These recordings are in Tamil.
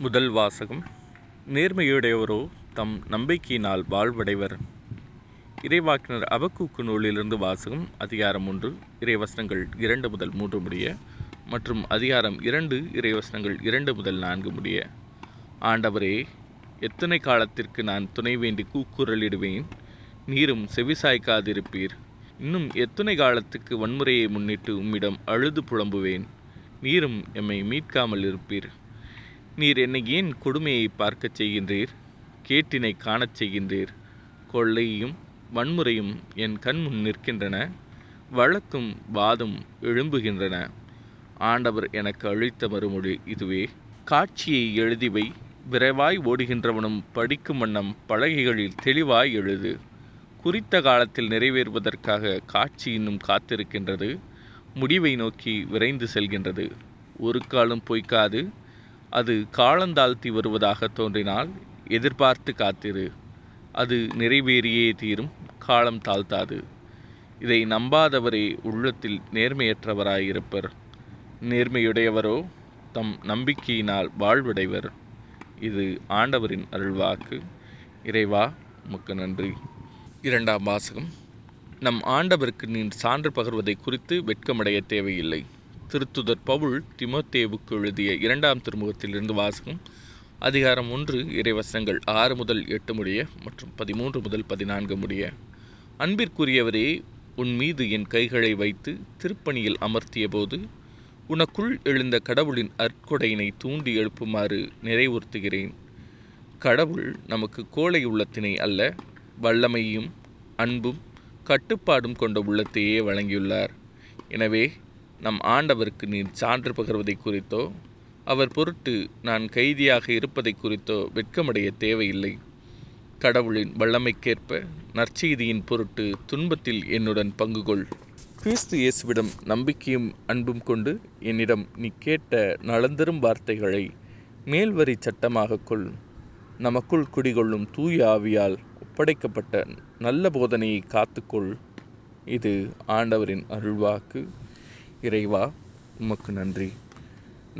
முதல் வாசகம். நேர்மையுடையவரோ தம் நம்பிக்கையினால் வாழ்வடைவர். இறைவாக்கினர் அபக்கூக்கு நூலிலிருந்து வாசகம் அதிகாரம் ஒன்று இறைவசனங்கள் இரண்டு முதல் மூன்று முடிய மற்றும் அதிகாரம் இரண்டு இறைவசனங்கள் இரண்டு முதல் நான்கு முடிய. ஆண்டவரே எத்தனை காலத்திற்கு நான் துணை வேண்டி கூக்குரலிடுவேன்? நீரும் செவிசாய்க்காதிருப்பீர். இன்னும் எத்தனை காலத்துக்கு வன்முறையை முன்னிட்டு உம்மிடம் அழுது புலம்புவேன்? நீரும் எம்மை மீட்காமல் இருப்பீர். நீர் என்னை ஏன் கொடுமையை பார்க்கச் செய்கின்றீர்? கேட்டினை காணச் செய்கின்றீர். கொள்ளையும் வன்முறையும் என் கண் முன் நிற்கின்றன. வழக்கும் வாதும் எழும்புகின்றன. ஆண்டவர் எனக்கு அழித்த மறுமொழி இதுவே. காட்சியை எழுதிவை. விரைவாய் ஓடுகின்றவனும் படிக்கும் வண்ணம் பலகைகளில் தெளிவாய் எழுது. குறித்த காலத்தில் நிறைவேறுவதற்காக காட்சி இன்னும் காத்திருக்கின்றது. முடிவை நோக்கி விரைந்து செல்கின்றது. ஒரு காலம் பொய்க்காது. அது காலந்தாழ்த்தி வருவதாக தோன்றினால் எதிர்பார்த்து காத்திரு. அது நிறைவேறியே தீரும் காலம் தாழ்த்தாது. இதை நம்பாதவரே உள்ளத்தில் நேர்மையற்றவராயிருப்பர். நேர்மையுடையவரோ தம் நம்பிக்கையினால் வாழ்வடைவர். இது ஆண்டவரின் அருள்வாக்கு. இறைவா முக்க நன்றி. இரண்டாம் வாசகம். நம் ஆண்டவருக்கு நீ சான்று பகர்வதை குறித்து வெட்கமடைய தேவையில்லை. திருத்துதர் பவுல் திமோத்தேவுக்கு எழுதிய இரண்டாம் திருமுகத்திலிருந்து வாசகம் அதிகாரம் ஒன்று இறைவசங்கள் ஆறு முதல் எட்டு முடிய மற்றும் பதிமூன்று முதல் பதினான்கு முடிய. அன்பிற்குரியவரே உன் மீது என் கைகளை வைத்து திருப்பணியில் அமர்த்திய போது உனக்குள் எழுந்த கடவுளின் அற்கொடையினை தூண்டி எழுப்புமாறு நிறைவுறுத்துகிறேன். கடவுள் நமக்கு கோழை உள்ளத்தினை அல்ல வல்லமையும் அன்பும் கட்டுப்பாடும் கொண்ட உள்ளத்தையே வழங்கியுள்ளார். எனவே நம் ஆண்டவருக்கு நீர் சான்று பகர்வதை குறித்தோ அவர் பொருட்டு நான் கைதியாக இருப்பதை குறித்தோ வெட்கமடைய தேவையில்லை. கடவுளின் வல்லமைக்கேற்ப நற்செய்தியின் பொருட்டு துன்பத்தில் என்னுடன் பங்கு கொள் கிறிஸ்து இயேசுவிடம் நம்பிக்கையும் அன்பும் கொண்டு என்னிடம் நீ கேட்ட நலந்தரும் வார்த்தைகளை மேல்வரி சட்டமாக கொள். நமக்குள் குடிகொள்ளும் தூய ஆவியால் ஒப்படைக்கப்பட்ட நல்ல போதனையை காத்துக்கொள். இது ஆண்டவரின் அருள்வாக்கு. இறைவா உமக்கு நன்றி.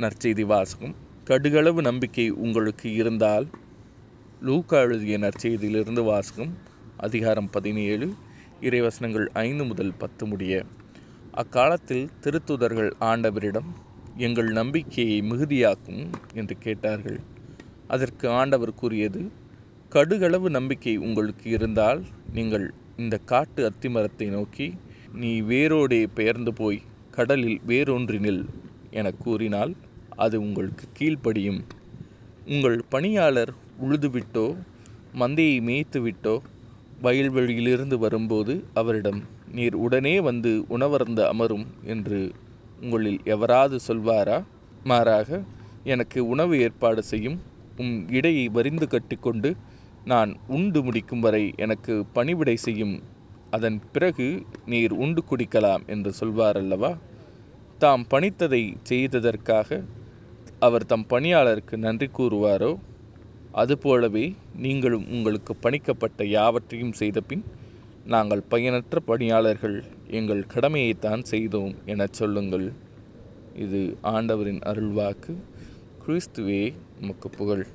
நற்செய்தி வாசகம். கடுகளவு நம்பிக்கை உங்களுக்கு இருந்தால் லூக்கா எழுதிய நற்செய்தியிலிருந்து வாசகம் அதிகாரம் பதினேழு இறைவசனங்கள் ஐந்து முதல் பத்து முடிய. அக்காலத்தில் திருத்துதர்கள் ஆண்டவரிடம் எங்கள் நம்பிக்கையை மிகுதியாக்கும் என்று கேட்டார்கள். அதற்கு ஆண்டவர் கூறியது கடுகளவு நம்பிக்கை உங்களுக்கு இருந்தால் நீங்கள் இந்த காட்டு அத்திமரத்தை நோக்கி நீ வேரோடே பெயர்ந்து போய் கடலில் வேரூன்றினில் என கூறினால் அது உங்களுக்கு கீழ்ப்படியும். உங்கள் பணியாளர் உழுதுவிட்டோ மந்தையை மேய்த்துவிட்டோ வயல்வெளியிலிருந்து வரும்போது அவரிடம் நீர் உடனே வந்து உணவருந்த அமரும் என்று உங்களில் எவராது சொல்வாரா? மாறாக எனக்கு உணவு ஏற்பாடு செய்யும் உம் இடையை வரிந்து கட்டிக்கொண்டு நான் உண்டு முடிக்கும் வரை எனக்கு பணிவிடை செய்யும் அதன் பிறகு நீர் உண்டு குடிக்கலாம் என்று சொல்வார் அல்லவா? தாம் பணித்ததை செய்ததற்காக அவர் தம் பணியாளருக்கு நன்றி கூறுவாரோ? அதுபோலவே நீங்களும் உங்களுக்கு பணிக்கப்பட்ட யாவற்றையும் செய்தபின் நாங்கள் பயனற்ற பணியாளர்கள் எங்கள் கடமையைத்தான் செய்தோம் எனச் சொல்லுங்கள். இது ஆண்டவரின் அருள்வாக்கு. கிறிஸ்துவே நமக்கு புகழ்.